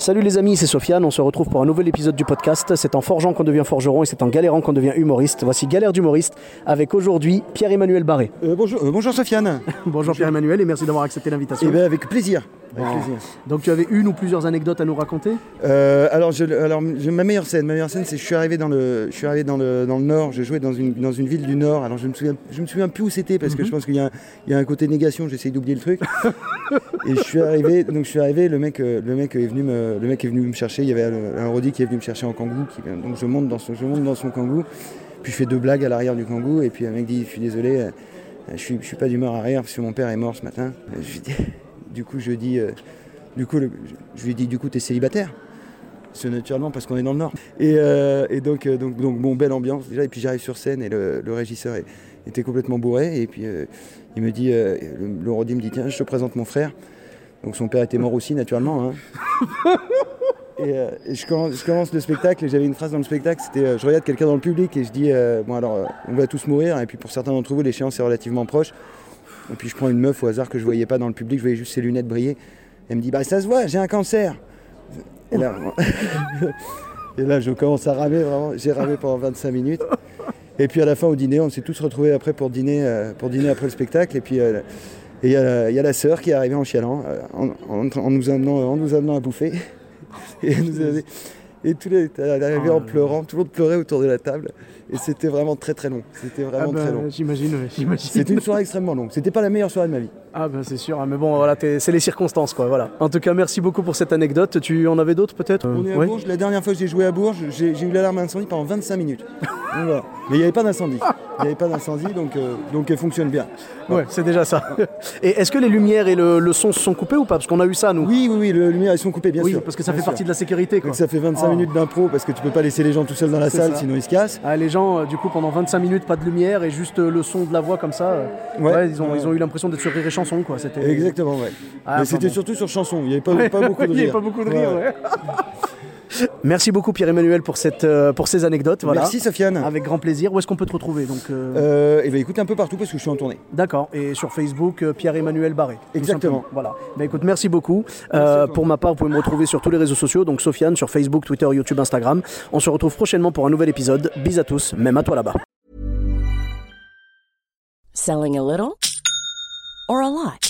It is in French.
Salut les amis, c'est Sofiane, on se retrouve pour un nouvel épisode du podcast. C'est en forgeant qu'on devient forgeron et c'est en galérant qu'on devient humoriste. Voici Galère d'humoriste avec aujourd'hui Pierre-Emmanuel Barré. Euh, bonjour, euh, bonjour Sofiane. Bonjour Pierre-Emmanuel et merci d'avoir accepté l'invitation. Eh bien, avec plaisir. Bon. Donc tu avais une ou plusieurs anecdotes à nous raconter? Euh, alors, je, alors je- ma meilleure scène, ma meilleure scène, c'est que je suis arrivé dans le, je suis arrivé dans le, dans le Nord. Je jouais dans une, dans une ville du Nord. Alors, je me souviens, je me souviens plus où c'était parce que je pense qu'il y, a un- il y a un côté négation. J'essaye d'oublier le truc. Et je suis arrivé, donc je suis arrivé. Le mec, euh, le mec est venu me, le mec est venu me chercher. Il y avait un, un Rodi qui est venu me chercher en kangou. qui- donc je monte dans son, je monte dans son kangou. Puis je fais deux blagues à l'arrière du kangou. Et puis un mec dit, je suis désolé, euh, je suis, je suis pas d'humeur à rire parce que mon père est mort ce matin. Je lui dis- du coup, je dis. euh, du coup, le- je lui ai dit, du coup, t'es célibataire? C'est naturellement parce qu'on est dans le Nord. Et, euh, et donc, euh, donc, donc, bon, belle ambiance déjà. Et puis j'arrive sur scène et le, le régisseur est- était complètement bourré. Et puis il me dit, le, le Rodi me dit, tiens, je te présente mon frère. Donc son père était mort aussi, naturellement. hein. Et, euh, et je, commence, je commence le spectacle et j'avais une phrase dans le spectacle, c'était euh, je regarde quelqu'un dans le public et je dis euh, bon alors on va tous mourir et puis pour certains d'entre vous l'échéance est relativement proche. Et puis je prends une meuf au hasard que je voyais pas dans le public, je voyais juste ses lunettes briller. Elle me dit bah ça se voit, j'ai un cancer. Et là, je commence à ramer vraiment, j'ai ramé pendant 25 minutes. Et puis à la fin au dîner, on s'est tous retrouvés après pour dîner, euh, pour dîner après le spectacle. Et puis euh, il y, a la- sœur qui est arrivée en chialant, euh, en, nous amenant, en nous amenant à bouffer. Et, elle nous et tout le, elle est arrivée en pleurant, tout le monde pleurait autour de la table. Et c'était vraiment très très long. C'était vraiment Ah bah, très long. J'imagine, j'imagine. C'était une soirée extrêmement longue. C'était pas la meilleure soirée de ma vie. Ah ben c'est sûr, hein, mais bon voilà, c'est les circonstances quoi, voilà. En tout cas, merci beaucoup pour cette anecdote. Tu en avais d'autres peut-être? On est à. Bourges. La dernière fois que j'ai joué à Bourges, j'ai eu l'alarme incendie pendant 25 minutes. Donc voilà. Mais il n'y avait pas d'incendie. Il n'y avait pas d'incendie, donc, euh, donc elle fonctionne bien. Ouais, c'est déjà ça. Et est-ce que les lumières et le, le son se sont coupés ou pas? Parce qu'on a eu ça nous. Oui, oui, oui, le lumière, ils sont coupés, bien Oui, sûr. parce que ça Bien fait sûr. partie de la sécurité quoi. Donc ça fait 25 Oh. Minutes d'impro parce que tu peux pas laisser les gens tout seuls dans la salle, ça. sinon ils se cassent. Ah, les gens, euh, du coup, pendant 25 minutes, pas de lumière et juste euh, le son de la voix comme ça. euh, Ouais. ouais, ils, ont, ils ont eu l'impression d'être sur Rire et Chanson, quoi. C'était... Exactement, ouais. Ah, Mais c'était bon. surtout sur chanson, il n'y avait pas, beaucoup de il rire. avait pas beaucoup de rire, ouais. Merci beaucoup Pierre-Emmanuel pour, cette, euh, pour ces anecdotes. Voilà. Merci Sofiane. Avec grand plaisir. Où est-ce qu'on peut te retrouver donc, euh, Euh, et ben écoute un peu partout parce que je suis en tournée. D'accord. Et sur Facebook, euh, Pierre-Emmanuel Barré. tout Exactement. simplement. Voilà. Bah, écoute, merci beaucoup. Euh, pour ma part, vous pouvez me retrouver sur tous les réseaux sociaux, donc Sofiane sur Facebook, Twitter, YouTube, Instagram. On se retrouve prochainement pour un nouvel épisode. Bis à tous, même à toi là-bas. Selling a little or a lot?